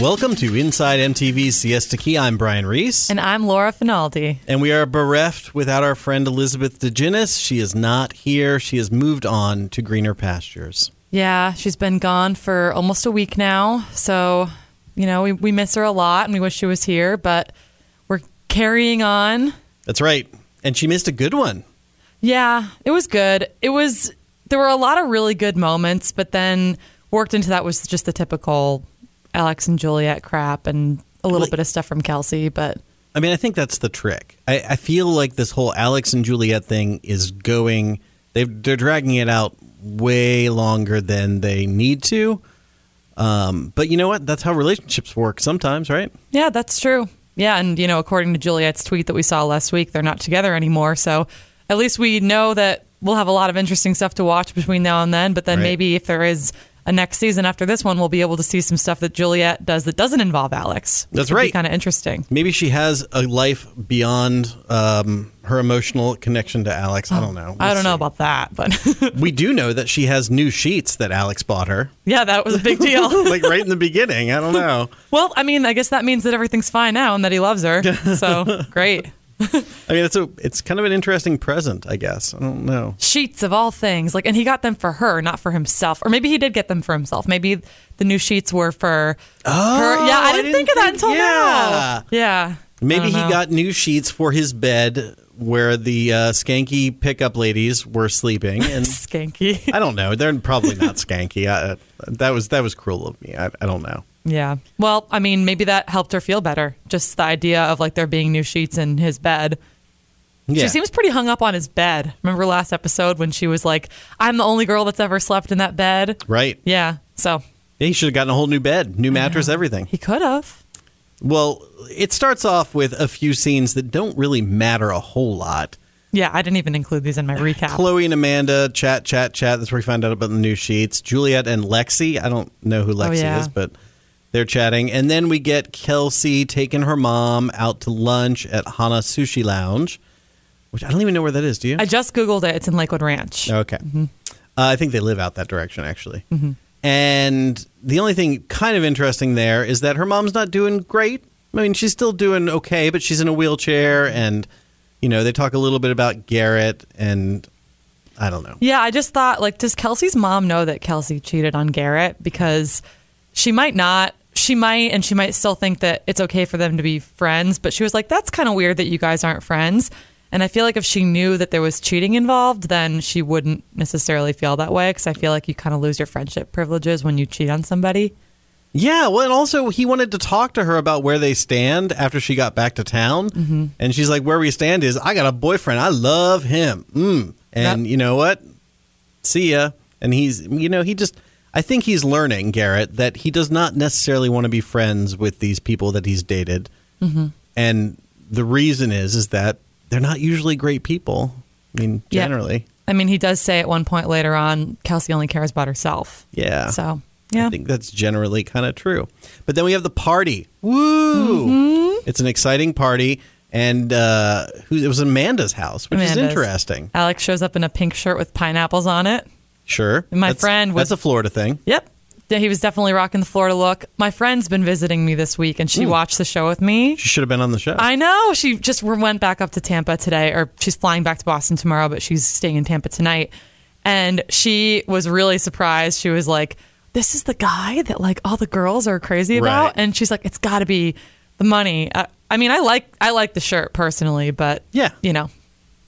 Welcome to Inside MTV's Siesta Key. I'm Brian Reese. And I'm Laura Finaldi. And we are bereft without our friend Elizabeth Djinis. She is not here. She has moved on to greener pastures. Yeah, she's been gone for almost a week now. So, you know, we, we miss her a lot and we wish she was here, but we're carrying on. That's right. And she missed a good one. Yeah, it was good. It was, there were a lot of really good moments, but then worked into that was just the typical Alex and Juliet crap and a little Like- bit of stuff from Kelsey, but I mean, I think that's the trick. I, I feel like this whole Alex and Juliet thing is going, they've, they're dragging it out way longer than they need to. Um, but you know what? That's how relationships work sometimes, right? yeah, that's true. Yeah, and you know, according to Juliet's tweet that we saw last week, they're not together anymore. So at least we know that we'll have a lot of interesting stuff to watch between now and then. But then Right. maybe if there is next season after this one, we'll be able to see some stuff that Juliet does that doesn't involve Alex. That's right. Kind of interesting. Maybe she has a life beyond um, her emotional connection to Alex. I don't know. I don't know see. about that, but We do know that she has new sheets that Alex bought her, yeah, that was a big deal. like right in the beginning. I don't know. well, I mean, I guess that means that everything's fine now and that he loves her. So great. I mean, it's a it's kind of an interesting present, I guess. I don't know. sheets of all things like and he got them for her not for himself or maybe he did get them for himself maybe the new sheets were for her yeah i didn't, think of that until yeah. now yeah Maybe he got new sheets for his bed where the uh, skanky pickup ladies were sleeping, and skanky I don't know. They're probably not skanky. I, that was that was cruel of me. I, I don't know. Yeah well i mean maybe that helped her feel better just the idea of like there being new sheets in his bed Yeah. she seems pretty hung up on his bed remember last episode when she was like i'm the only girl that's ever slept in that bed right. yeah so Yeah, he should have gotten a whole new bed, new mattress, everything. he could have Well, it starts off with a few scenes that don't really matter a whole lot. yeah i didn't even include these in my recap Chloe and Amanda chat, chat, chat. That's where we find out about the new sheets. Juliet and Lexi. I don't know who oh, Lexi yeah. is, but they're chatting. And then we get Kelsey taking her mom out to lunch at Hana Sushi Lounge, which I don't even know where that is. Do you? i just googled it it's in lakewood ranch Okay. Uh, I think they live out that direction, actually. And the only thing kind of interesting there is that her mom's not doing great. I mean, she's still doing okay, but she's in a wheelchair. And, you know, they talk a little bit about Garrett, and I don't know. Yeah, I just thought, like, does Kelsey's mom know that Kelsey cheated on Garrett? Because she might not. She might, and she might still think that it's okay for them to be friends. But she was like, that's kind of weird that you guys aren't friends. And I feel like if she knew that there was cheating involved, then she wouldn't necessarily feel that way. Because I feel like you kind of lose your friendship privileges when you cheat on somebody. Yeah, well, and also he wanted to talk to her about where they stand after she got back to town, Mm-hmm. and she's like, "Where we stand is I got a boyfriend. I love him." Mm. And Yep. you know what? See ya. And he's, you know, he just. I think he's learning, Garrett, that he does not necessarily want to be friends with these people that he's dated, Mm-hmm. and the reason is is that they're not usually great people. I mean, Yeah. generally, I mean, he does say at one point later on, Kelsey only cares about herself. yeah. So, yeah. I think that's generally kind of true. But then we have the party. Woo! Mm-hmm. It's an exciting party. And uh, who, it was Amanda's house, which is interesting. Alex shows up in a pink shirt with pineapples on it. Sure. My That's- friend was- That's a Florida thing. Yep. Yeah, he was definitely rocking the Florida look. My friend's been visiting me this week and she hmm. watched the show with me. She should have been on the show. I know. She just went back up to Tampa today, or she's flying back to Boston tomorrow, but she's staying in Tampa tonight. And she was really surprised. She was like, This is the guy that like all the girls are crazy about. Right. And she's like, It's got to be the money. I, I mean, I like I like the shirt personally, but Yeah. you know,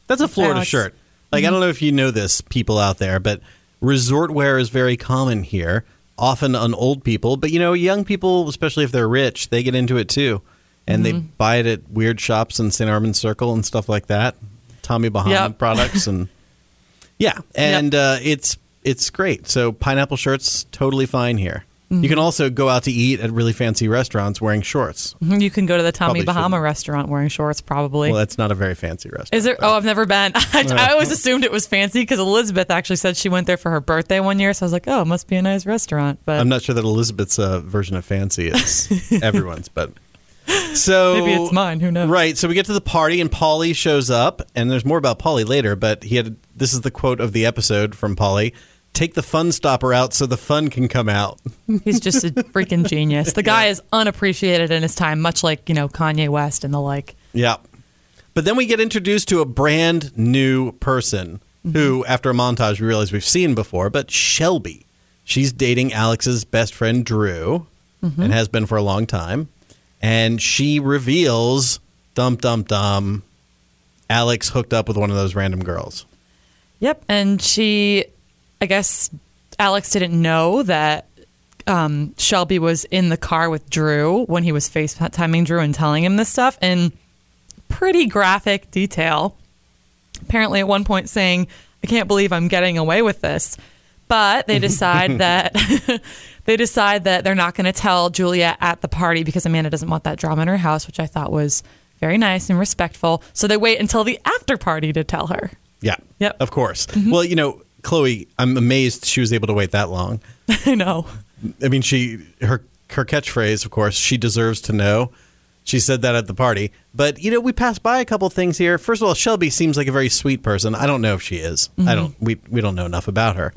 That's a Florida Alex. shirt. Like, I don't know if you know this, people out there, but resort wear is very common here, often on old people. But, you know, young people, especially if they're rich, they get into it too. And they buy it at weird shops in St. Armand Circle and stuff like that. Tommy Bahama Yep. products. And yeah, and uh, it's it's great. So, pineapple shirts, totally fine here. You can also go out to eat at really fancy restaurants wearing shorts. you can go to the Tommy Probably Bahama shouldn't. restaurant wearing shorts, probably. Well, that's not a very fancy restaurant. Is there? but- Oh, I've never been. I, I always assumed it was fancy because Elizabeth actually said she went there for her birthday one year. So I was like, oh, it must be a nice restaurant. But I'm not sure that Elizabeth's uh, version of fancy is everyone's, but so Maybe it's mine, who knows? Right. So we get to the party, and Polly shows up, and there's more about Polly later. But he had this is the quote of the episode from Polly. Take the fun stopper out so the fun can come out. He's just a freaking genius. The guy is unappreciated in his time, much like, you know, Kanye West and the like. Yeah. But then we get introduced to a brand new person mm-hmm. who, after a montage, we realize we've seen before, but Shelby. She's dating Alex's best friend, Drew, mm-hmm. and has been for a long time. And she reveals, dum dum dum, Alex hooked up with one of those random girls. Yep. And she, I guess Alex didn't know that um, Shelby was in the car with Drew when he was FaceTiming Drew and telling him this stuff in pretty graphic detail. Apparently, at one point, saying, I can't believe I'm getting away with this. But they decide that they decide that they're not going to tell Julia at the party because Amanda doesn't want that drama in her house, which I thought was very nice and respectful. So they wait until the after party to tell her. Yeah. Yep. Of course. Well, you know, Chloe, I'm amazed she was able to wait that long. I know. I mean, she her her catchphrase, of course, she deserves to know. She said that at the party. But you know, we passed by a couple things here. First of all, Shelby seems like a very sweet person. I don't know if she is. I mm-hmm. don't. We we don't know enough about her.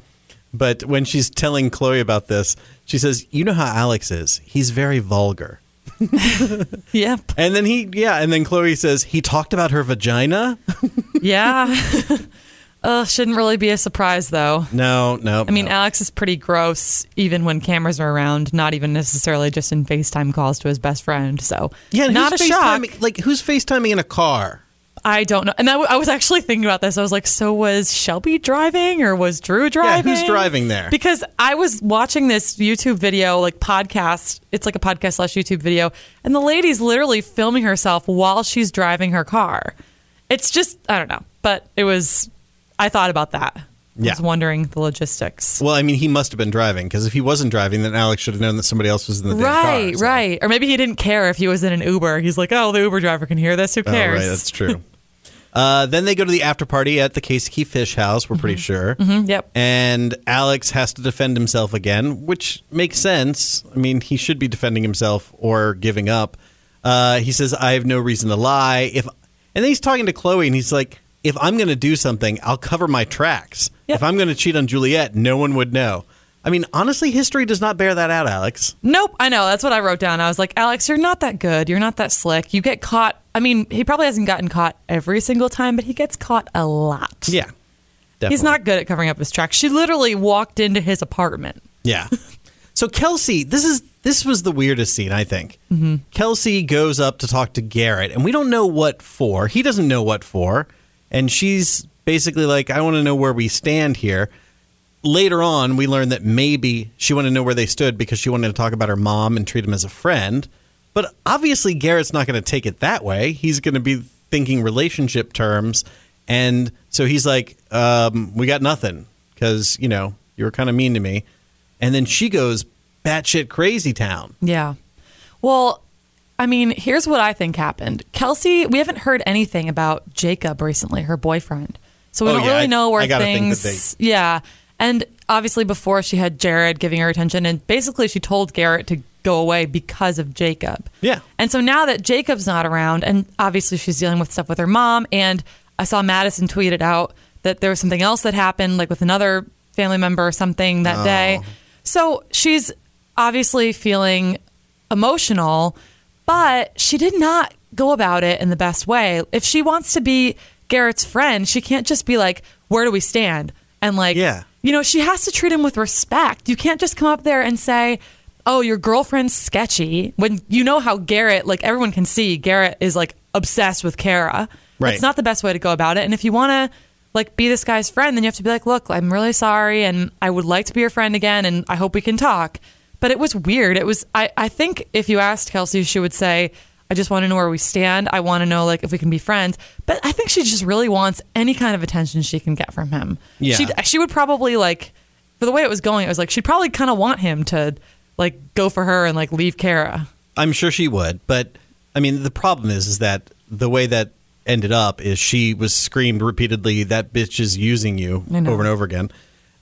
But when she's telling Chloe about this, she says, "You know how Alex is. He's very vulgar." Yep. And then he, yeah, and then Chloe says he talked about her vagina. Yeah. uh, shouldn't really be a surprise, though. No, no. I mean, no. Alex is pretty gross, even when cameras are around. Not even necessarily just in FaceTime calls to his best friend. So, yeah, not a shock. Like, who's FaceTiming in a car? I don't know. And I, I was actually thinking about this. I was like, so was Shelby driving or was Drew driving? Yeah, who's driving there? Because I was watching this YouTube video, like podcast. It's like a podcast slash YouTube video, and the lady's literally filming herself while she's driving her car. It's just I don't know, but it was. I thought about that. I was wondering the logistics. Well, I mean, he must have been driving because if he wasn't driving, then Alex should have known that somebody else was in the damn car, Right, so- right. Or maybe he didn't care if he was in an Uber. He's like, oh, the Uber driver can hear this. Who Oh, cares? right, that's true. uh, then they go to the after party at the Casey Key Fish House. We're pretty sure. Mm, yep. And Alex has to defend himself again, which makes sense. I mean, he should be defending himself or giving up. Uh, he says, "I have no reason to lie." If and then he's talking to Chloe, and he's like, "If I'm going to do something, I'll cover my tracks. If I'm going to cheat on Juliet, no one would know." I mean, honestly, history does not bear that out, Alex. Nope, I know. That's what I wrote down. I was like, Alex, you're not that good. You're not that slick. You get caught. I mean, he probably hasn't gotten caught every single time, but he gets caught a lot. Yeah, definitely. He's not good at covering up his tracks. She literally walked into his apartment. Yeah. So Kelsey, this is this was the weirdest scene, I think. Mm-hmm. Kelsey goes up to talk to Garrett, and we don't know what for. He doesn't know what for, and she's basically like, "I want to know where we stand here." Later on, we learn that maybe she wanted to know where they stood because she wanted to talk about her mom and treat him as a friend. But obviously, Garrett's not going to take it that way. He's going to be thinking relationship terms, and so he's like, um, "We got nothing because you know you were kind of mean to me." And then she goes batshit crazy town. Yeah. Well, I mean, here's what I think happened. Kelsey, we haven't heard anything about Jacob recently, her boyfriend. So we Oh, don't yeah, really I- know where I gotta think that things. yeah. And obviously, before she had Jared giving her attention, and basically she told Garrett to go away because of Jacob. Yeah. And so now that Jacob's not around, and obviously she's dealing with stuff with her mom, and I saw Madison tweeted out that there was something else that happened, like with another family member or something that day. Oh. So she's obviously feeling emotional, but she did not go about it in the best way. If she wants to be Garrett's friend, she can't just be like, Where do we stand? And like, Yeah. you know, she has to treat him with respect. You can't just come up there and say, "Oh, your girlfriend's sketchy." When you know how Garrett, like everyone can see, Garrett is like obsessed with Kara. Right. It's not the best way to go about it. And if you want to like be this guy's friend, then you have to be like, "Look, I'm really sorry and I would like to be your friend again and I hope we can talk." But it was weird. It was I I think if you asked Kelsey, she would say, I just want to know where we stand. I want to know like if we can be friends. But I think she just really wants any kind of attention she can get from him. Yeah. She she would probably like for the way it was going, it was like she'd probably kind of want him to like go for her and like leave Kara. I'm sure she would, but I mean, the problem is, is that the way that ended up is she was screamed repeatedly, "That bitch is using you" over and over again,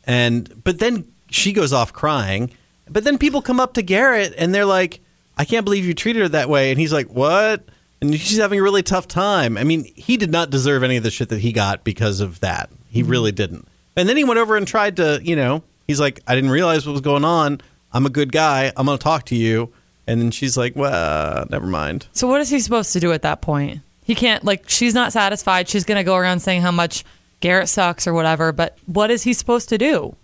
and but then she goes off crying. But then people come up to Garrett and they're like, "I can't believe you treated her that way," and he's like, "What?" And she's having a really tough time. I mean, he did not deserve any of the shit that he got because of that. He mm-hmm. really didn't. And then he went over and tried to, you know, he's like, I didn't realize what was going on. I'm a good guy. I'm going to talk to you. And then she's like, well, never mind. So what is he supposed to do at that point? He can't like she's not satisfied. She's gonna go around saying how much Garrett sucks or whatever. But what is he supposed to do?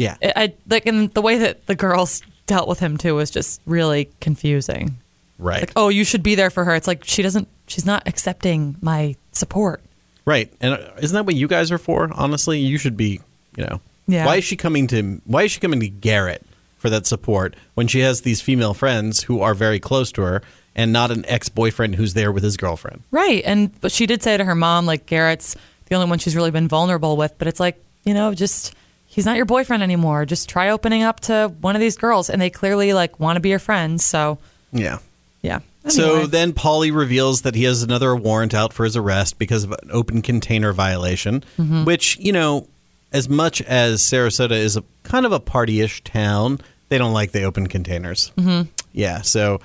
Yeah. I, I like and the way that the girls dealt with him too was just really confusing. Right. Like, oh, you should be there for her. It's like she doesn't. She's not accepting my support. Right. And uh, isn't that what you guys are for? Honestly, you should be, you know. Yeah. Why is she coming to why is she coming to Garrett for that support when she has these female friends who are very close to her and not an ex-boyfriend who's there with his girlfriend? Right. And but she did say to her mom, like Garrett's the only one she's really been vulnerable with. But it's like you know, just he's not your boyfriend anymore. Just try opening up to one of these girls, and they clearly like want to be your friends. So Yeah. yeah. So then Paulie reveals that he has another warrant out for his arrest because of an open container violation, Mm-hmm. which, you know, as much as Sarasota is a kind of a party-ish town, they don't like the open containers. Mm-hmm. Yeah, so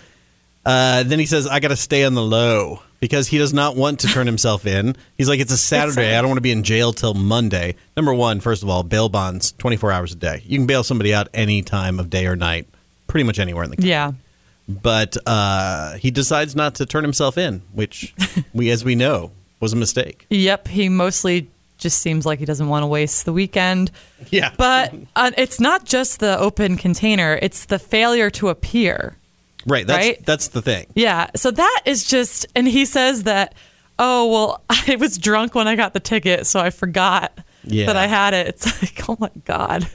uh, then he says, I got to stay on the low because he does not want to turn himself in. He's like, it's a Saturday. I don't want to be in jail till Monday. Number one, first of all, bail bonds, 24 hours a day. You can bail somebody out any time of day or night, pretty much anywhere in the country yeah. but uh, he decides not to turn himself in, which we, as we know, was a mistake. Yep. He mostly just seems like he doesn't want to waste the weekend. Yeah, But uh, it's not just the open container; it's the failure to appear. Right. That's right? that's the thing. Yeah. So that is just, and he says that, oh, well, I was drunk when I got the ticket, so I forgot Yeah. that I had it. It's like, oh my God,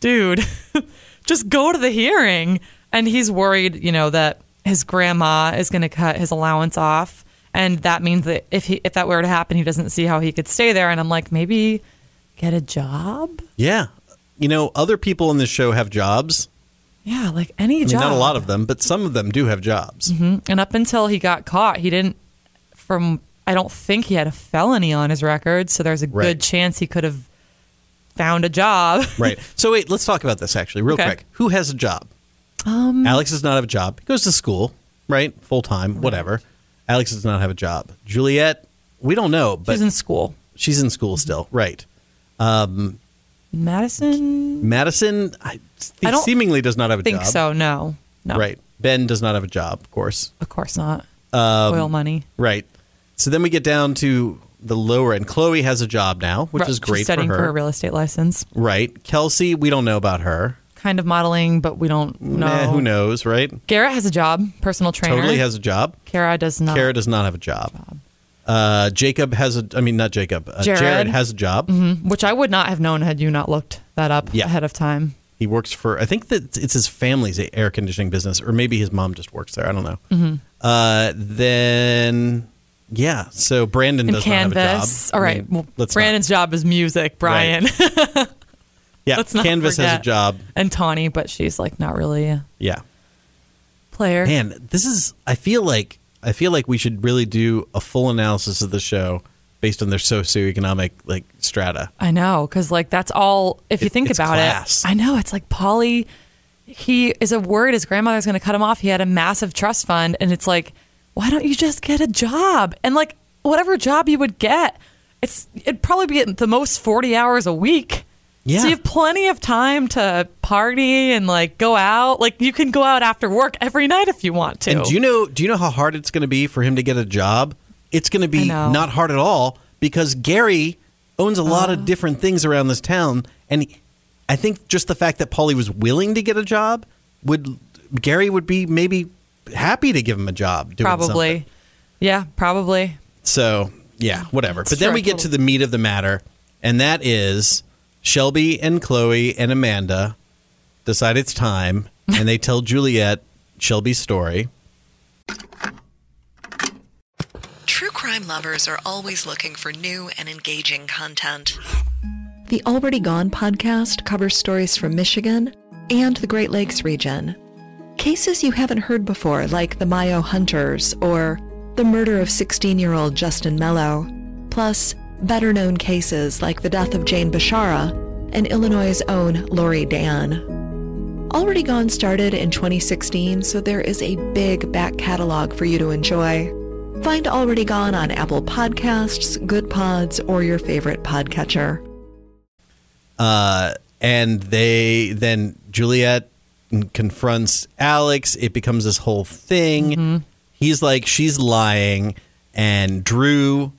dude, just go to the hearing. And he's worried, you know, that his grandma is going to cut his allowance off. And that means that if he, if that were to happen, he doesn't see how he could stay there. And I'm like, maybe get a job? Yeah, you know, other people in this show have jobs. Yeah, like any I mean, job. not a lot of them, but some of them do have jobs. And up until he got caught, he didn't. From I don't think he had a felony on his record, so there's a Right. good chance he could have found a job. Right. So wait, let's talk about this actually, real Okay. quick. Who has a job? Um, Alex does not have a job. He goes to school, right? Full time, whatever. Alex does not have a job. Juliet, we don't know, but He's in school. she's in school still, right? Um, Madison, Madison, I, I don't seemingly does not have a think job. so. No, no, Right. Ben does not have a job, of course. Of course not. Um, Oil money. Right. So then we get down to the lower end. Chloe has a job now, which Right, is she's great for studying her. a real estate license. right. Kelsey, we don't know about her. Kind of modeling, but we don't know. Meh, who knows, right? Garrett has a job, personal trainer. Totally has a job. Kara does not. Kara does not have a job. Uh, Jacob has a. I mean, not Jacob. Uh, Jared. Mm-hmm. Jared has a job. which I would not have known had you not looked that up Yeah. ahead of time. He works for. I think that it's his family's air conditioning business, or maybe his mom just works there. I don't know. Mm-hmm. Uh, then, yeah. So Brandon And does not have a job. All I mean, well, let's not- Brandon's job is music, Brian. Yeah, let's not Canvas has a job. and Tawny, but she's like not really a Yeah. player. Man, this is. I feel like I feel like we should really do a full analysis of the show based on their socioeconomic like strata. I know, because like that's all. If you It- think about class. it, I know it's like Polly. He is a worried his grandmother's going to cut him off. He had a massive trust fund, and it's like, why don't you just get a job? And like whatever job you would get, it's it'd probably be at the most forty hours a week. Yeah. So you have plenty of time to party and like go out. Like you can go out after work every night if you want to. And do you know? Do you know how hard it's going to be for him to get a job? It's going to be not hard at all because Gary owns a lot Uh. of different things around this town, and he- I think just the fact that Paulie was willing to get a job would Gary would be maybe happy to give him a job. Doing probably, something. yeah, probably. So yeah, whatever. But then we get to the meat of the matter, and that is Shelby and Chloe and Amanda decide it's time, and they tell Juliet Shelby's story. True crime lovers are always looking for new and engaging content. The Already Gone podcast covers stories from Michigan and the Great Lakes region. Cases you haven't heard before, like the Mayo Hunters or the murder of 16 year old Justin Mello, plus better known cases like the death of Jane Bashara and Illinois' own Laurie Dann. Already Gone started in 2016, so there is a big back catalog for you to enjoy. Find Already Gone on Apple Podcasts, Good Pods, or your favorite podcatcher. Uh, and they then Juliet confronts Alex. It becomes this whole thing. He's like, she's lying, and Drew,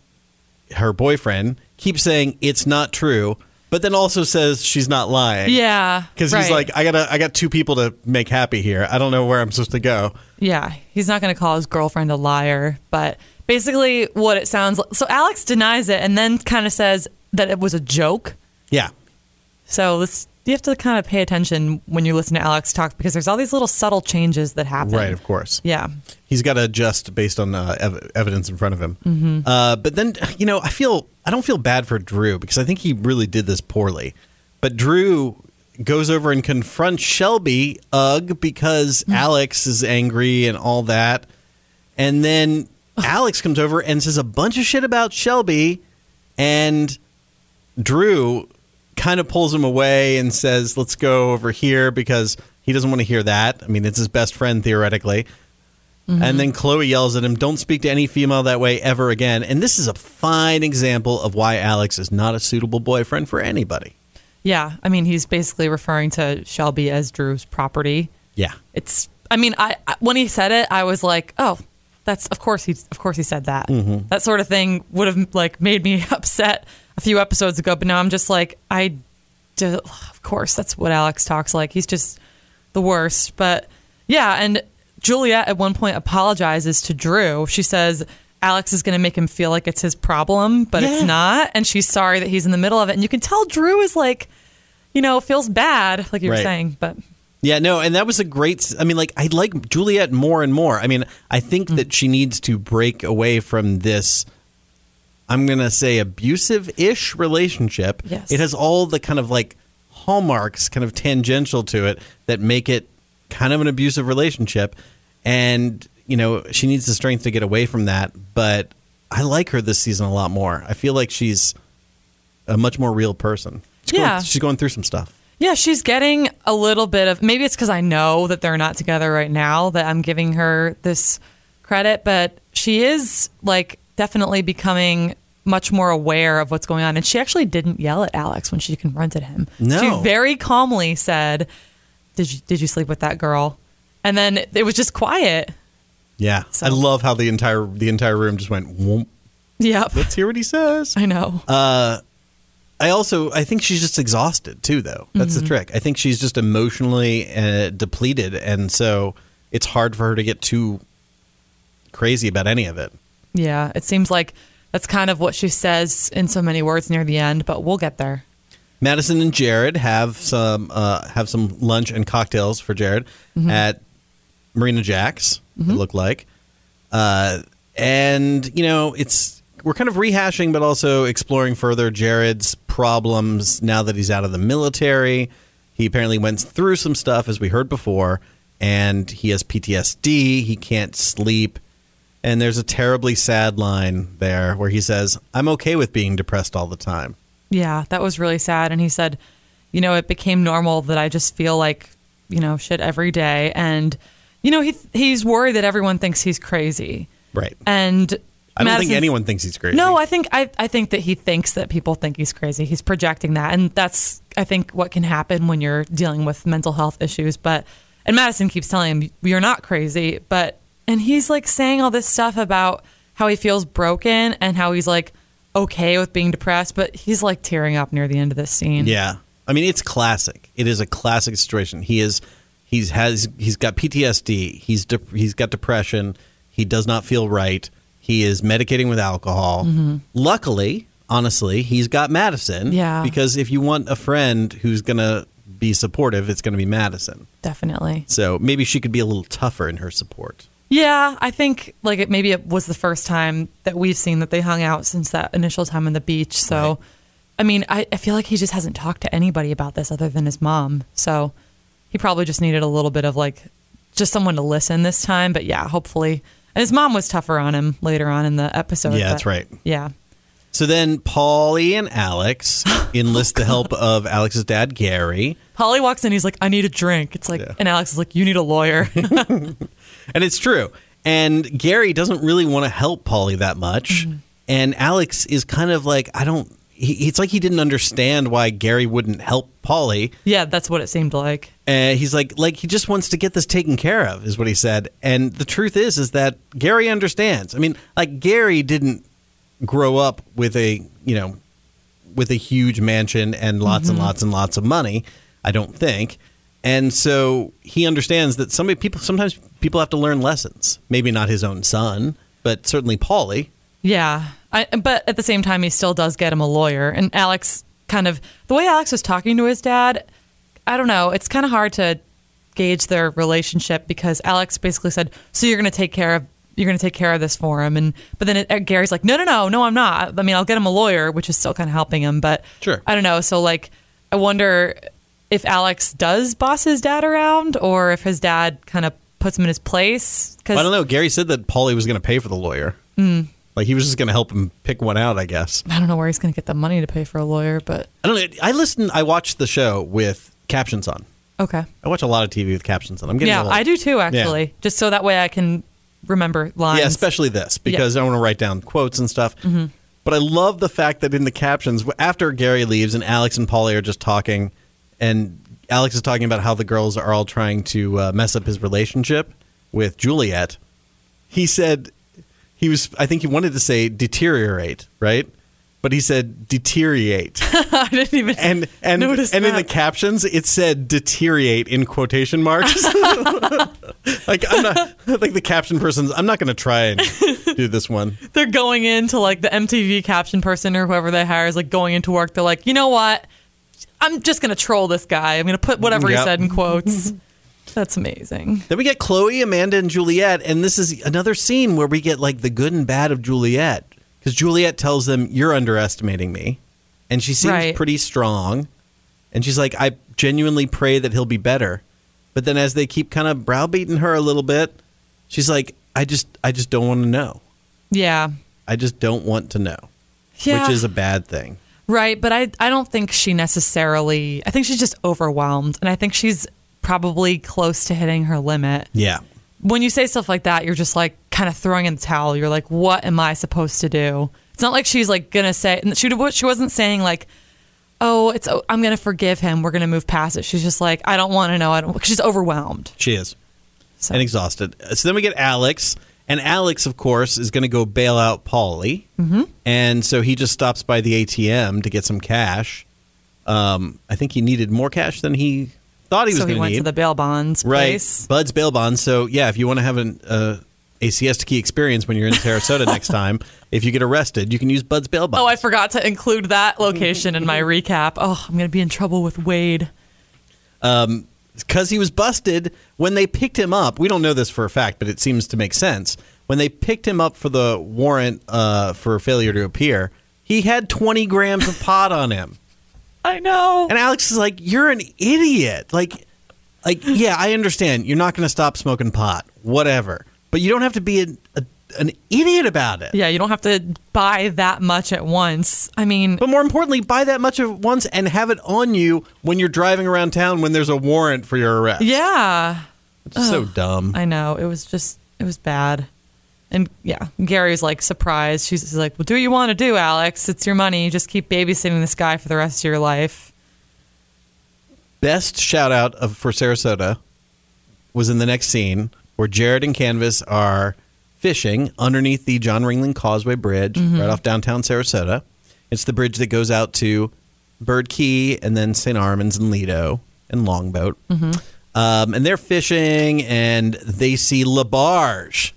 her boyfriend, keeps saying it's not true, but then also says she's not lying. Yeah. because he's right. like, I gotta, I got two people to make happy here. I don't know where I'm supposed to go. Yeah, he's not going to call his girlfriend a liar, but basically what it sounds like. So Alex denies it and then kind of says that it was a joke. Yeah, So this you have to kind of pay attention when you listen to Alex talk because there's all these little subtle changes that happen. right. Of course. Yeah. He's got to adjust based on uh, ev- evidence in front of him. Uh, but then, you know, I feel I don't feel bad for Drew because I think he really did this poorly. But Drew goes over and confronts Shelby, ugh, because Alex is angry and all that. And then Alex comes over and says a bunch of shit about Shelby, and Drew kind of pulls him away and says, "Let's go over here," because he doesn't want to hear that. I mean, it's his best friend theoretically. Mm-hmm. And then Chloe yells at him, Don't speak to any female that way ever again. And this is a fine example of why Alex is not a suitable boyfriend for anybody. Yeah. I mean, he's basically referring to Shelby as Drew's property. Yeah. It's I mean, I, when he said it, I was like, "Oh, that's of course he of course he said that." Mm-hmm. That sort of thing would have like made me upset a few episodes ago, but now I'm just like, I do, of course that's what Alex talks like. He's just the worst. But yeah, and Juliet at one point apologizes to Drew. She says Alex is going to make him feel like it's his problem, but it's not, and she's sorry that he's in the middle of it. And you can tell Drew is like, you know, feels bad, like you were Right. saying, but Yeah, no, and that was a great. I mean, like, I like Juliet more and more. I mean, I think mm-hmm. that she needs to break away from this. I'm gonna say abusive-ish relationship. Yes. it has all the kind of like hallmarks, kind of tangential to it, that make it kind of an abusive relationship. And you know, she needs the strength to get away from that. But I like her this season a lot more. I feel like she's a much more real person. She's Yeah. going, she's going through some stuff. Yeah, she's getting a little bit of maybe it's because I know that they're not together right now that I'm giving her this credit, but she is like definitely becoming much more aware of what's going on. And she actually didn't yell at Alex when she confronted him. No. She very calmly said, Did you did you sleep with that girl? And then it was just quiet. Yeah, So- I love how the entire the entire room just went. Whoomp. Yep. Let's hear what he says. I know. I also I think she's just exhausted too, though. That's Mm-hmm. the trick. I think she's just emotionally uh, depleted, and so it's hard for her to get too crazy about any of it. yeah. It seems like that's kind of what she says in so many words near the end, but we'll get there. Madison and Jared have some uh, have some lunch and cocktails for Jared Mm-hmm. at Marina Jack's. It looked like, uh, and you know it's we're kind of rehashing, but also exploring further Jared's problems now that he's out of the military. He apparently went through some stuff, as we heard before, and he has PTSD. He can't sleep. And there's a terribly sad line there where he says, I'm okay with being depressed all the time. Yeah, that was really sad. And he said, you know, it became normal that I just feel like, you know, shit every day. And, you know, he he's worried that everyone thinks he's crazy. Right. And I don't think anyone thinks he's crazy. No, I think I, I think that he thinks that people think he's crazy. He's projecting that, and that's I think what can happen when you're dealing with mental health issues. But and Madison keeps telling him you're not crazy, but and he's like saying all this stuff about how he feels broken and how he's like okay with being depressed, but he's like tearing up near the end of this scene. Yeah. I mean, it's classic. It is a classic situation. He is he's has he's got PTSD. He's de- he's got depression. He does not feel right. He is medicating with alcohol. Mm-hmm. Luckily, honestly, he's got Madison. Yeah. Because if you want a friend who's going to be supportive, it's going to be Madison. definitely. So maybe she could be a little tougher in her support. Yeah, I think like it maybe it was the first time that we've seen that they hung out since that initial time on the beach. So, Right. I mean, I, I feel like he just hasn't talked to anybody about this other than his mom. So, he probably just needed a little bit of like just someone to listen this time. But yeah, hopefully. And his mom was tougher on him later on in the episode. Yeah, but- that's right. Yeah. So then Paulie and Alex enlist the help of Alex's dad, Gary. Polly walks in. He's like, I need a drink. It's like, Yeah. and Alex is like, you need a lawyer. And it's true. And Gary doesn't really want to help Polly that much. Mm-hmm. And Alex is kind of like, I don't, he, it's like he didn't understand why Gary wouldn't help Polly. Yeah, that's what it seemed like. And he's like, like he just wants to get this taken care of, is what he said. And the truth is, is that Gary understands. I mean, like Gary didn't grow up with a, you know, with a huge mansion and lots and lots and lots of money. I don't think. And so he understands that somebody people sometimes people have to learn lessons. Maybe not his own son, but certainly Polly. Yeah. I, but at the same time, he still does get him a lawyer. And Alex kind of, the way Alex was talking to his dad, I don't know, it's kind of hard to gauge their relationship because Alex basically said, So you're going to take care of. You're going to take care of this for him, and but then it, Gary's like, no, no, no, no, I'm not. I mean, I'll get him a lawyer, which is still kind of helping him, but Sure. I don't know. So like, I wonder if Alex does boss his dad around, or if his dad kind of puts him in his place. Because I don't know. Gary said that Polly was going to pay for the lawyer. Hmm. Like he was just going to help him pick one out, I guess. I don't know where he's going to get the money to pay for a lawyer, but I don't know. I listened. I watched the show with captions on. okay. I watch a lot of TV with captions on. I'm getting Yeah. I do too, actually. Just so that way I can remember lines. Yeah, especially this because I want to write down quotes and stuff. Mm-hmm. But I love the fact that in the captions, after Gary leaves and Alex and Polly are just talking, and Alex is talking about how the girls are all trying to uh, mess up his relationship with Juliet. He said he was. I think he wanted to say deteriorate, right? But he said deteriorate, I didn't even and and and in the captions it said deteriorate in quotation marks. like I'm not like the caption person's. I'm not going to try and do this one. They're going into like the MTV caption person or whoever they hire is like going into work. They're like, you know what? I'm just going to troll this guy. I'm going to put whatever Yep. he said in quotes. That's amazing. Then we get Chloe, Amanda, and Juliet, and this is another scene where we get like the good and bad of Juliet because Juliet tells them, "You're underestimating me," and she seems Right. pretty strong, and she's like, "I genuinely pray that he'll be better," but then as they keep kind of browbeating her a little bit, she's like, "I just, I just don't want to know. Yeah. I just don't want to know," Yeah. which is a bad thing. Right, but I I don't think she necessarily I think she's just overwhelmed and I think she's probably close to hitting her limit. Yeah, When you say stuff like that, you're just like kind of throwing in the towel. You're like, what am I supposed to do? It's not like she's like gonna say and she she wasn't saying like, oh, it's oh, I'm gonna forgive him. We're gonna move past it. She's just like, I don't want to know. I don't. She's overwhelmed. she is. So and exhausted. So then we get Alex, and Alex, of course, is going to go bail out Paulie, mm-hmm. and so he just stops by the ATM to get some cash. Um, I think he needed more cash than he thought he was going to need. so he went to the bail bonds right, place. Bud's bail bonds. So yeah, if you want to have an uh, a siesta key experience when you're in Sarasota next time, if you get arrested, you can use Bud's bail bonds. Oh, I forgot to include that location in my recap. Oh, I'm gonna be in trouble with Wade. Because he was busted when they picked him up. We don't know this for a fact, but it seems to make sense. When they picked him up for the warrant uh, for failure to appear, he had 20 grams of pot on him. I know. And Alex is like, "You're an idiot." Like, like yeah, I understand. You're not going to stop smoking pot, whatever. But you don't have to be an, a, an idiot about it. Yeah, you don't have to buy that much at once. I mean, But more importantly, buy that much at once and have it on you when you're driving around town when there's a warrant for your arrest. yeah, It's so dumb. I know. It was just, it was bad. And yeah, Gary's like surprised. She's he's like, "Well, do what you want to do, Alex. It's your money. Just keep babysitting this guy for the rest of your life." best shout out of for Sarasota was in the next scene where Jared and Canvas are fishing underneath the John Ringling Causeway Bridge right off downtown Sarasota. It's the bridge that goes out to Bird Key and then St. Armands and Lido and Longboat. Um, and they're fishing and they see Le Barge.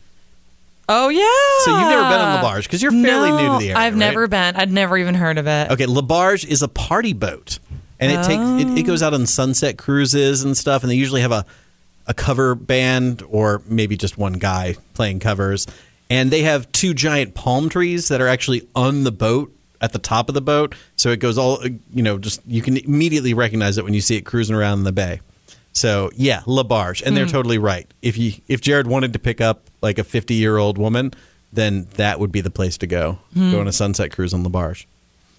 Oh yeah. So you've never been on Le Barge because you're fairly new to the area. I've right? never been. I'd never even heard of it. Okay, Le Barge is a party boat, and it takes it, it goes out on sunset cruises and stuff, and they usually have a a cover band or maybe just one guy playing covers, and they have two giant palm trees that are actually on the boat at the top of the boat, so it goes all you know, just you can immediately recognize it when you see it cruising around in the bay. So yeah, Le Barge, and they're hmm. totally right. If you if Jared wanted to pick up like a fifty year old woman, then that would be the place to go. Hmm. Go on a sunset cruise on Le Barge.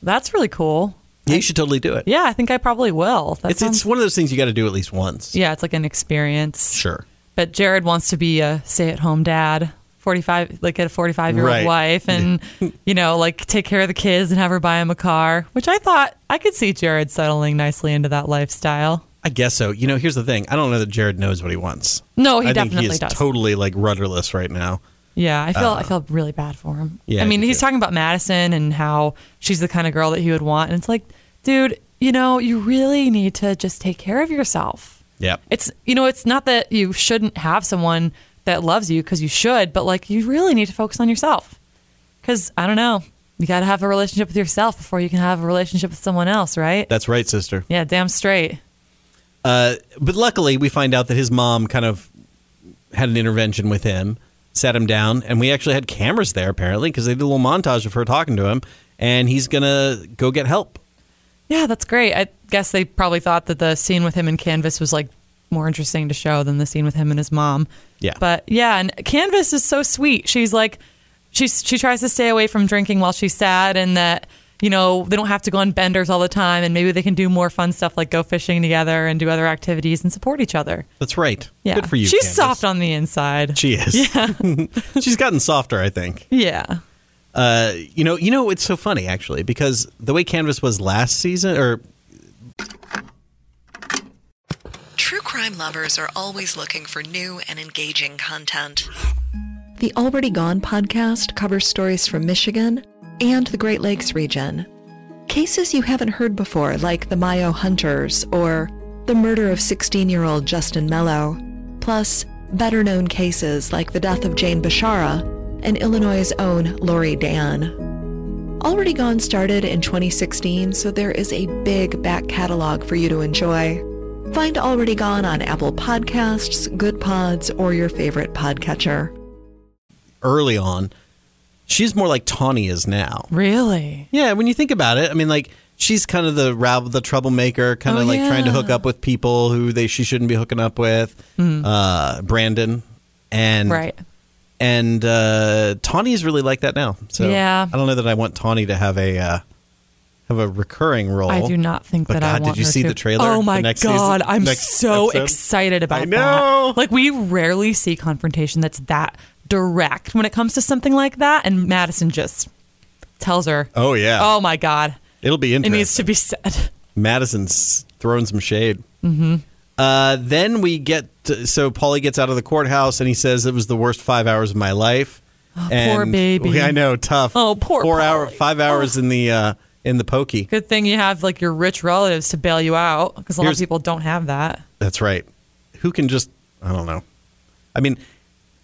That's really cool. Yeah, you should totally do it. Yeah, I think I probably will. That It's sounds, it's one of those things you got to do at least once. yeah, it's like an experience. Sure. But Jared wants to be a stay-at-home dad 45 like get a 45 year old Right. wife and you know like take care of the kids and have her buy him a car which i thought i could see jared settling nicely into that lifestyle I guess so. You know, here's the thing. I don't know that Jared knows what he wants. no he I think definitely he is does totally like rudderless right now. Yeah i feel i feel really bad for him. Uh, yeah, i I mean he's too. talking about madison and how she's the kind of girl that he would want and it's like dude you know you really need to just take care of yourself. Yeah, it's you know it's not that you shouldn't have someone that loves you because you should but like you really need to focus on yourself. Because i don't know you got to have a relationship with yourself before you can have a relationship with someone else right? That's right, sister. yeah damn straight. Uh, but luckily, we find out that his mom kind of had an intervention with him, sat him down, and we actually had cameras there apparently because they did a little montage of her talking to him, and he's gonna go get help. yeah that's great i guess they probably thought that the scene with him and canvas was like more interesting to show than the scene with him and his mom Yeah. but yeah and canvas is so sweet she's like she's she tries to stay away from drinking while she's sad and that you know they don't have to go on benders all the time and maybe they can do more fun stuff like go fishing together and do other activities and support each other That's right. yeah Good for you. she's Candace. soft on the inside She is. Yeah. She's gotten softer, I think. yeah Uh, you know, you know, it's so funny actually because the way Canvas was last season, or True crime lovers are always looking for new and engaging content. The Already Gone podcast covers stories from Michigan and the Great Lakes region. Cases you haven't heard before, like the Mayo Hunters or the murder of 16 year old Justin Mello, plus better known cases like the death of Jane Bashara and Illinois' own Laurie Dann. Already Gone started in 2016, so there is a big back catalog for you to enjoy. Find Already Gone on Apple Podcasts, Good Pods, or your favorite podcatcher. early on, she's more like Tawny is now. really Yeah, when you think about it, I mean, like she's kind of the rabble, the troublemaker, kind of Oh, like trying to hook up with people who they she shouldn't be hooking up with. Uh, Brandon and right and uh, Tawny is really like that now. So Yeah. I don't know that I want Tawny to have a uh, have a recurring role. I do not think But that I God, want did you see to. the trailer Oh my god, season- I'm so episode? excited about I know. that. Like we rarely see confrontation that's that direct when it comes to something like that, and Madison just tells her, Oh yeah, "Oh my god, it'll be interesting. it needs to be said." Madison's throwing some shade. Mm-hmm. Uh, then we get to, so Paulie gets out of the courthouse and he says it was the worst five hours of my life. Oh, poor baby. I know, tough. Oh, poor four hour, five hours in the uh, in the pokey. Good thing you have like your rich relatives to bail you out, because a lot Here's- of people don't have that. That's right. Who can just? I don't know. I mean,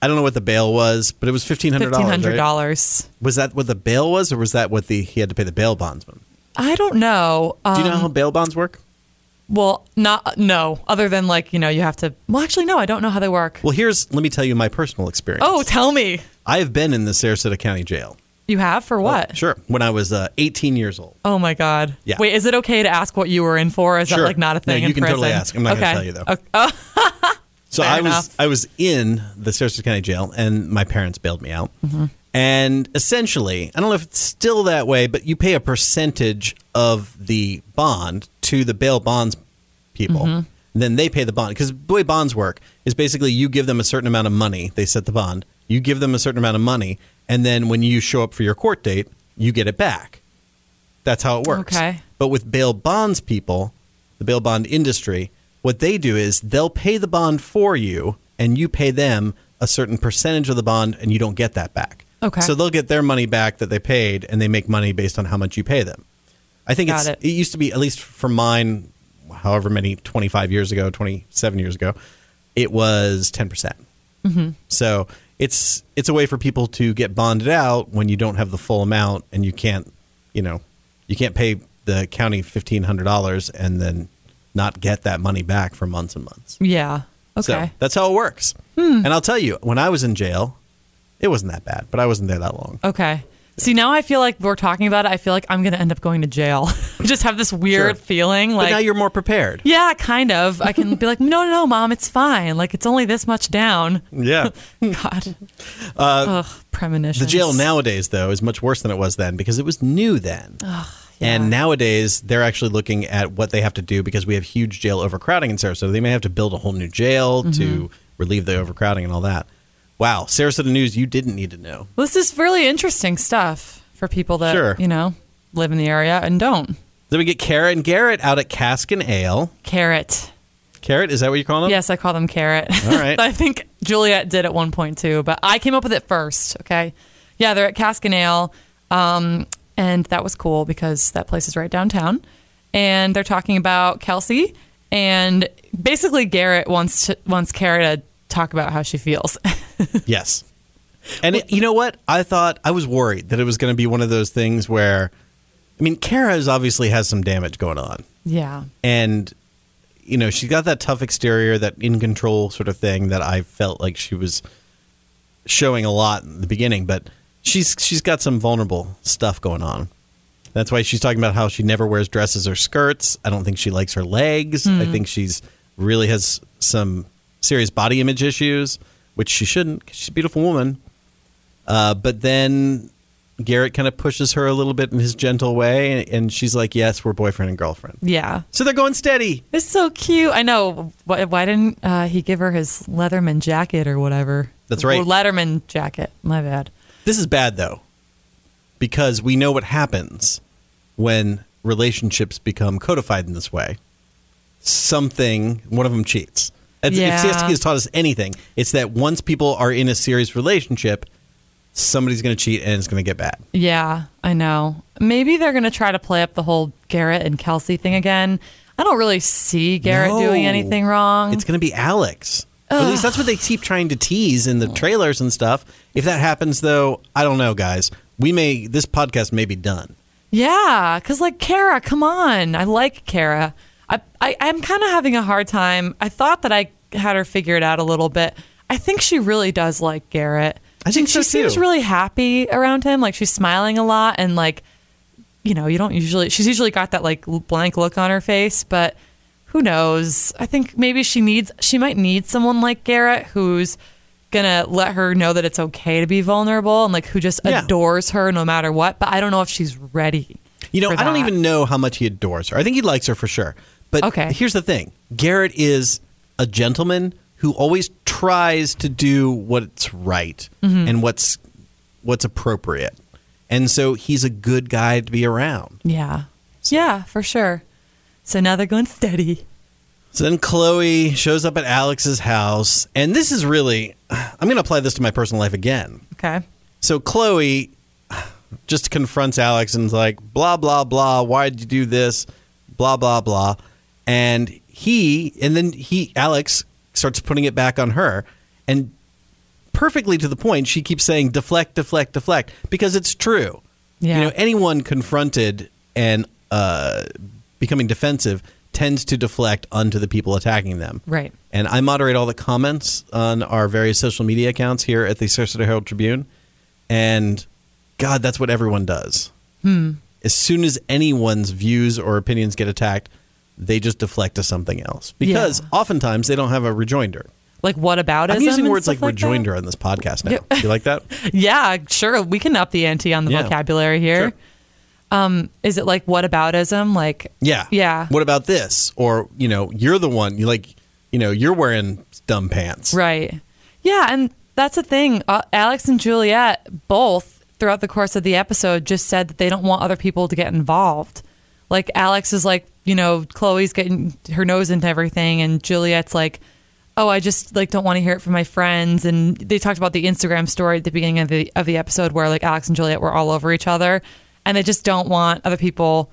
I don't know what the bail was, but it was fifteen hundred dollars. hundred Right? dollars. Was that what the bail was, or was that what the he had to pay the bail bondsman? I don't know. Um, Do you know how bail bonds work? well, not no. Other than like you know you have to. Well, actually, no. I don't know how they work. Well, here's let me tell you my personal experience. Oh, tell me. I have been in the Sarasota County Jail. You have for what? Sure, when I was uh, 18 years old. Oh my god. Yeah. Wait, is it okay to ask what you were in for? Is that like not a thing? No, you in can totally ask. I'm not gonna tell you, though. Okay. Oh, So Fair I was enough. I was in the Sarasota County Jail, and my parents bailed me out. Mm-hmm. And essentially, I don't know if it's still that way, but you pay a percentage of the bond to the bail bonds people. Mm-hmm. Then they pay the bond because the way bonds work is basically you give them a certain amount of money. They set the bond. You give them a certain amount of money, and then when you show up for your court date, you get it back. That's how it works. Okay. But with bail bonds people, the bail bond industry, what they do is they'll pay the bond for you and you pay them a certain percentage of the bond and you don't get that back. Okay. So they'll get their money back that they paid and they make money based on how much you pay them. I think Got it's it. used to be at least for mine however many 25 years ago, 27 years ago, it was 10%. percent Mm-hmm. So it's it's a way for people to get bonded out when you don't have the full amount and you can't, you know, you can't pay the county fifteen hundred dollars and then not get that money back for months and months. yeah. Okay. Hmm. that's how it works. And I'll tell you, when I was in jail, it wasn't that bad, but I wasn't there that long. okay. See, now I feel like we're talking about it. I feel like I'm going to end up going to jail. Just have this weird Sure. feeling but like now you're more prepared. Yeah, kind of. I can be like, no, no, no, mom, it's fine. Like it's only this much down. Yeah. God. Ugh, premonitions. Uh, The jail nowadays, though, is much worse than it was then because it was new then. And nowadays, they're actually looking at what they have to do because we have huge jail overcrowding in Sarasota. They may have to build a whole new jail Mm-hmm. to relieve the overcrowding and all that. Wow, Sarasota news you didn't need to know. This is really interesting stuff for people that Sure. you know live in the area and don't. Then we get Kara and Garrett out at Cask and Ale. Carrot. Carrot, is that what you call them? Yes, I call them carrot. All right. I think Juliet did at one point too, but I came up with it first. Okay. Yeah, they're at Cask and Ale, um, and that was cool because that place is right downtown. And they're talking about Kelsey, and basically Garrett wants to wants Kara to talk about how she feels. Yes. And it, you know what? I thought I was worried that it was going to be one of those things where, I mean, Kara is obviously has some damage going on, yeah. and you know she's got that tough exterior, that in control sort of thing that I felt like she was showing a lot in the beginning, but she's she's got some vulnerable stuff going on. That's why she's talking about how she never wears dresses or skirts. I don't think she likes her legs. I think she's really has some serious body image issues, which she shouldn't. 'cause she's a beautiful woman. Uh, but then Garrett kind of pushes her a little bit in his gentle way, and she's like, "Yes, we're boyfriend and girlfriend." Yeah. So they're going steady. It's so cute. I know. Why, why didn't uh, he give her his Leatherman jacket or whatever? That's right. Or Letterman jacket. My bad. This is bad though, because we know what happens when relationships become codified in this way. Something, one of them cheats. If- Yeah. If CST has taught us anything, it's that once people are in a serious relationship, somebody's going to cheat and it's going to get bad. Yeah, I know. Maybe they're going to try to play up the whole Garrett and Kelsey thing again. I don't really see Garrett No. doing anything wrong. It's going to be Alex. At least that's what they keep trying to tease in the trailers and stuff. If that happens, though, I don't know, guys. We may this podcast may be done. Yeah, because like Kara, come on. I like Kara. I, I I'm kind of having a hard time. I thought that I had her figured out a little bit. I think she really does like Garrett. I think she, so, she seems too. really happy around him. Like she's smiling a lot and like, you know, you don't usually. She's usually got that like blank look on her face, but who knows? I think maybe she needs. She might need someone like Garrett who's gonna let her know that it's okay to be vulnerable and like who just Yeah. adores her no matter what. But I don't know if she's ready. You know, I don't even know how much he adores her. I think he likes her for sure. But Okay. here's the thing Garrett is a gentleman who always tries to do what's right Mm-hmm. and what's what's appropriate. And so he's a good guy to be around. Yeah. Yeah, for sure. So now they're going steady. So then Chloe shows up at Alex's house, and this is really I'm going to apply this to my personal life again. Okay. So Chloe just confronts Alex and is like, blah, blah, blah. Why did you do this? Blah, blah, blah. And he, and then he, Alex starts putting it back on her. And perfectly to the point, she keeps saying, deflect, deflect, deflect, because it's true. Yeah. You know, anyone confronted and uh, becoming defensive tends to deflect onto the people attacking them. Right. And I moderate all the comments on our various social media accounts here at the Sarasota Herald Tribune. And God, that's what everyone does. Hmm. As soon as anyone's views or opinions get attacked, they just deflect to something else because Yeah. oftentimes they don't have a rejoinder. Like what about I'm using words like, rejoinder on this podcast now. You like that? Yeah, sure. We can up the ante on the Yeah. vocabulary here. Sure. Um, is it like what aboutism? Like Yeah. Yeah. What about this? Or, you know, you're the one, you like, you know, you're wearing dumb pants. Right. Yeah, and that's the thing. Uh, Alex and Juliet both throughout the course of the episode just said that they don't want other people to get involved. Like Alex is like, you know, Chloe's getting her nose into everything and Juliet's like, "Oh, I just like don't want to hear it from my friends." And they talked about the Instagram story at the beginning of the of the episode where like Alex and Juliet were all over each other and they just don't want other people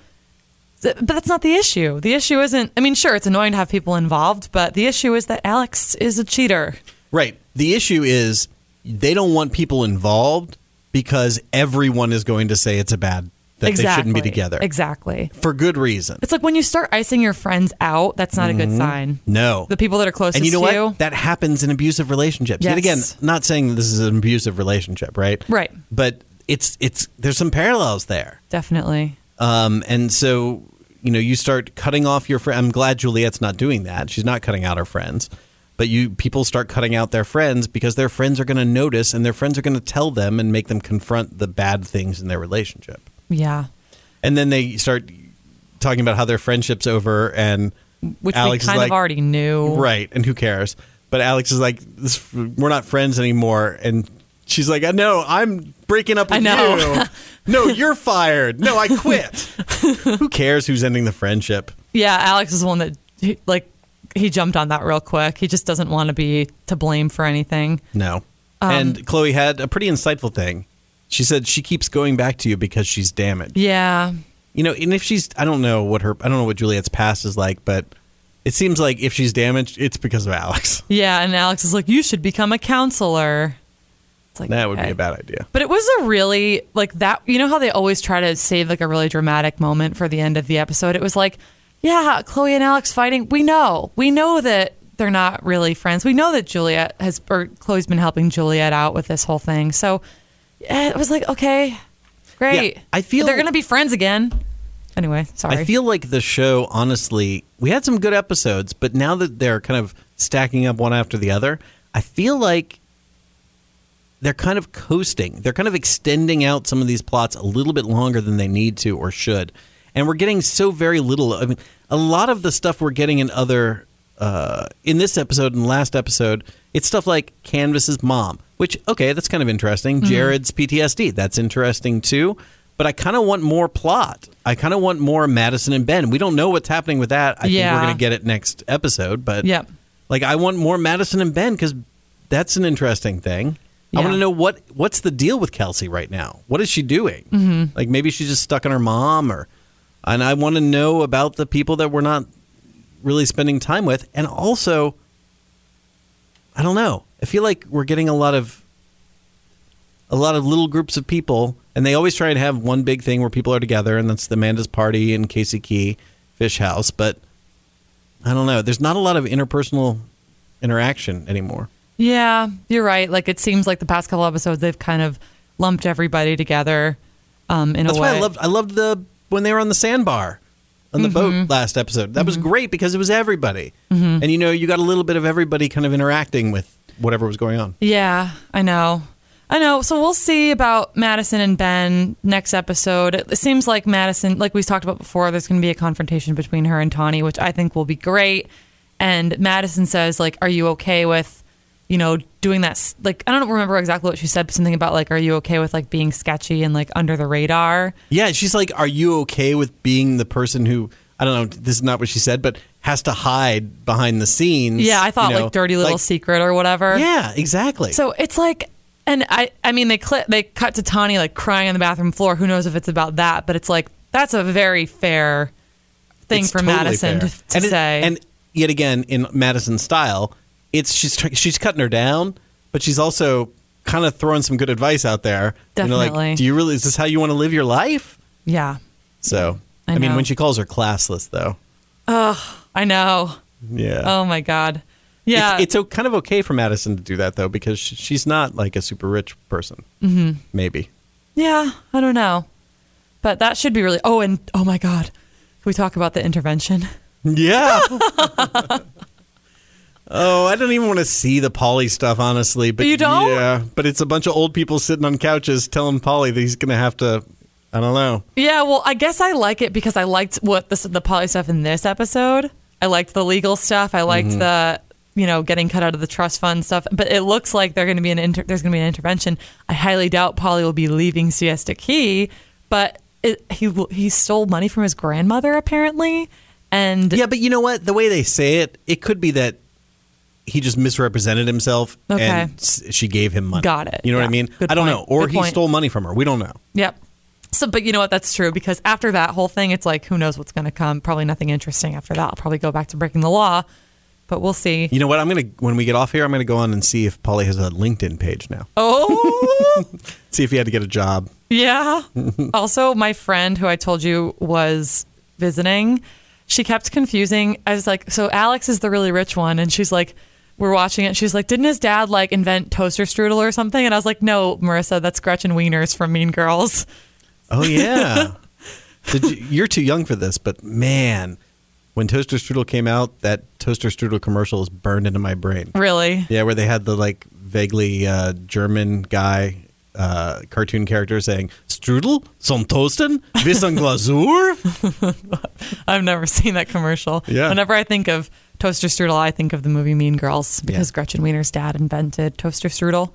but that's not the issue. The issue isn't. I mean, sure, it's annoying to have people involved, but the issue is that Alex is a cheater. Right. The issue is they don't want people involved because everyone is going to say it's a bad that exactly. they shouldn't be together Exactly. for good reason. It's like when you start icing your friends out. That's not a good mm-hmm. sign. No. The people that are closest and you know what? you. That happens in abusive relationships. Yet again, not saying this is an abusive relationship, right? Right. But it's it's there's some parallels there. Definitely. Um, and so you know you start cutting off your friend. I'm glad Juliet's not doing that. She's not cutting out her friends. But you people start cutting out their friends because their friends are going to notice, and their friends are going to tell them and make them confront the bad things in their relationship. Yeah. And then they start talking about how their friendship's over, and Which Alex we kind like, of already knew. Right, and who cares? but Alex is like, this, "We're not friends anymore," and she's like, "No, I'm breaking up with I know. you. no, you're fired. No, I quit. Who cares who's ending the friendship? Yeah, Alex is the one that he, like he jumped on that real quick. He just doesn't want to be to blame for anything. No." Um, and Chloe had a pretty insightful thing. She said she keeps going back to you because she's damaged. Yeah. You know, and if she's, I don't know what her, I don't know what Juliet's past is like, but it seems like if she's damaged, it's because of Alex. Yeah, and Alex is like, "You should become a counselor." It's like That would be a bad idea. But it was a really like that. You know how they always try to save like a really dramatic moment for the end of the episode. It was like, yeah, Chloe and Alex fighting. We know, we know that they're not really friends. We know that Juliet has or Chloe's been helping Juliet out with this whole thing. So it was like, okay, great. Yeah, I feel- they're gonna be friends again. Anyway, sorry. I feel like the show, honestly, we had some good episodes, but now that they're kind of stacking up one after the other, I feel like they're kind of coasting. They're kind of extending out some of these plots a little bit longer than they need to or should. And we're getting so very little. I mean, a lot of the stuff we're getting in other, uh, in this episode and last episode, it's stuff like Canvas's mom, which, okay, that's kind of interesting. Jared's PTSD, that's interesting too. But I kind of want more plot. I kind of want more Madison and Ben. We don't know what's happening with that. I think we're going to get it next episode. But Yep. like, I want more Madison and Ben because that's an interesting thing. I want to know what what's the deal with Kelsey right now. What is she doing? Mm-hmm. Like maybe she's just stuck on her mom, or and I want to know about the people that we're not really spending time with, and also, I don't know. I feel like we're getting a lot of a lot of little groups of people, and they always try and have one big thing where people are together, and that's the Amanda's party and Casey Key Fish House. But I don't know. There's not a lot of interpersonal interaction anymore. Yeah, you're right. Like it seems like the past couple episodes they've kind of lumped everybody together um, in That's a way. why I loved I loved the when they were on the sandbar on the Mm-hmm. boat last episode. That was great because it was everybody, and you know you got a little bit of everybody kind of interacting with whatever was going on. Yeah, I know. I know. So we'll see about Madison and Ben next episode. It seems like Madison, like we talked about before, there's going to be a confrontation between her and Tawny, which I think will be great. And Madison says, like, are you okay with, you know, doing that? Like, I don't remember exactly what she said, but something about, like, are you okay with, like, being sketchy and, like, under the radar? Yeah, she's like, "Are you okay with being the person who I don't know? This is not what she said, but has to hide behind the scenes." Yeah, I thought, you know, like, dirty little like- secret or whatever. Yeah, exactly. So it's like, and I, I mean, they cl- they cut to Tawny like crying on the bathroom floor. Who knows if it's about that? But it's like that's a very fair thing It's for totally Madison fair. to, to and it- say. and yet again, in Madison style, it's she's she's cutting her down, but she's also kind of throwing some good advice out there. You know, Definitely. like, do you really? Is this how you want to live your life? yeah, So, I I, mean, when she calls her classless, though, Oh, I know. yeah, Oh my god. Yeah, it's, it's kind of okay for Madison to do that though, because she's not like a super rich person. Mm-hmm. Maybe. yeah. I don't know, but that should be really. Oh, and oh my god, can we talk about the intervention? Yeah. oh, I don't even want to see the Polly stuff, honestly. But You don't? Yeah, but it's a bunch of old people sitting on couches telling Polly that he's going to have to. I don't know. Yeah, well, I guess I like it because I liked what this, the Polly stuff in this episode. I liked the legal stuff. I liked Mm-hmm. the you know getting cut out of the trust fund stuff. But it looks like they're going to be an inter- there's going to be an intervention. I highly doubt Polly will be leaving Siesta Key, but it, he he stole money from his grandmother apparently, and Yeah, but you know what? The way they say it, it could be that he just misrepresented himself Okay. and she gave him money. Got it. You know what I mean? Good I don't point. know. Or Good he point. stole money from her. We don't know. Yep. So, but you know what? That's true because after that whole thing, it's like who knows what's going to come. Probably nothing interesting after that. I'll probably go back to breaking the law, but we'll see. You know what? I'm gonna when we get off here, I'm gonna go on and see if Polly has a LinkedIn page now. Oh. See if he had to get a job. Yeah. also, my friend who I told you was visiting, she kept confusing. I was like, so Alex is the really rich one. And she's like, we're watching it. She's like, didn't his dad like invent toaster strudel or something? And I was like, no, Marissa, that's Gretchen Wieners from Mean Girls. Oh yeah. Did you, you're too young for this, but man, when Toaster Strudel came out, that Toaster Strudel commercial is burned into my brain. Really? Yeah, where they had the like vaguely uh, German guy uh, cartoon character saying "Strudel zum Toasten, Wissen Glasur." I've never seen that commercial. Yeah. Whenever I think of toaster strudel, I think of the movie Mean Girls because Yeah. Gretchen Wiener's dad invented toaster strudel.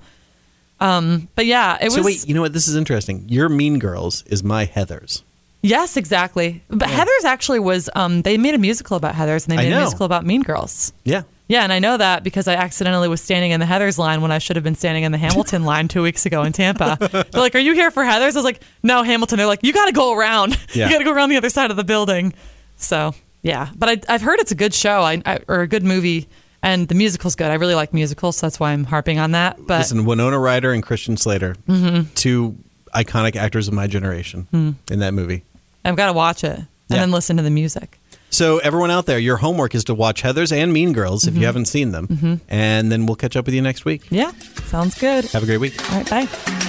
Um, but yeah, it So was. So wait, you know what? This is interesting. Your Mean Girls is my Heather's. Yes, exactly. But Heather's actually was. Um, they made a musical about Heather's, and they made a musical about Mean Girls. Yeah. Yeah, and I know that because I accidentally was standing in the Heather's line when I should have been standing in the Hamilton line two weeks ago in Tampa. They're like, "Are you here for Heather's?" I was like, "No, Hamilton." They're like, "You got to go around. Yeah. you got to go around the other side of the building." So yeah, but I, I've heard it's a good show I, I, or a good movie, and the musical's good. I really like musicals, so that's why I'm harping on that. But Listen, Winona Ryder and Christian Slater, mm-hmm. two iconic actors of my generation mm-hmm. in that movie. I've got to watch it and Yeah. then listen to the music. So everyone out there, your homework is to watch Heather's and Mean Girls if you mm-hmm. haven't seen them, and then we'll catch up with you next week. Yeah, sounds good. Have a great week. All right, bye.